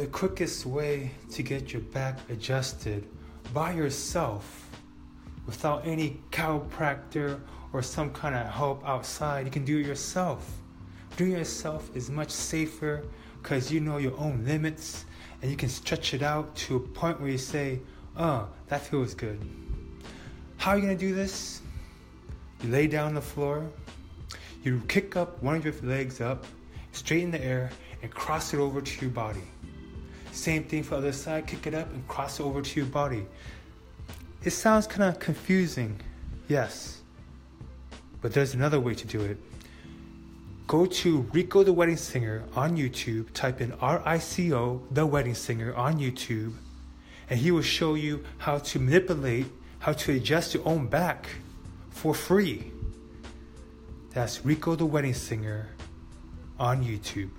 the quickest way to get your back adjusted by yourself without any chiropractor or some kind of help outside. You can do it yourself. Doing it yourself is much safer because you know your own limits and you can stretch it out to a point where you say, oh, that feels good. How are you going to do this? You lay down on the floor, you kick up one of your legs up, straight in the air, and cross it over to your body. Same thing for the other side, kick it up and cross it over to your body. It sounds kind of confusing, yes, but there's another way to do it. Go to Rico the Wedding Singer on YouTube, type in R I C O the Wedding Singer on YouTube, and he will show you how to manipulate, how to adjust your own back for free. That's Rico the Wedding Singer on YouTube.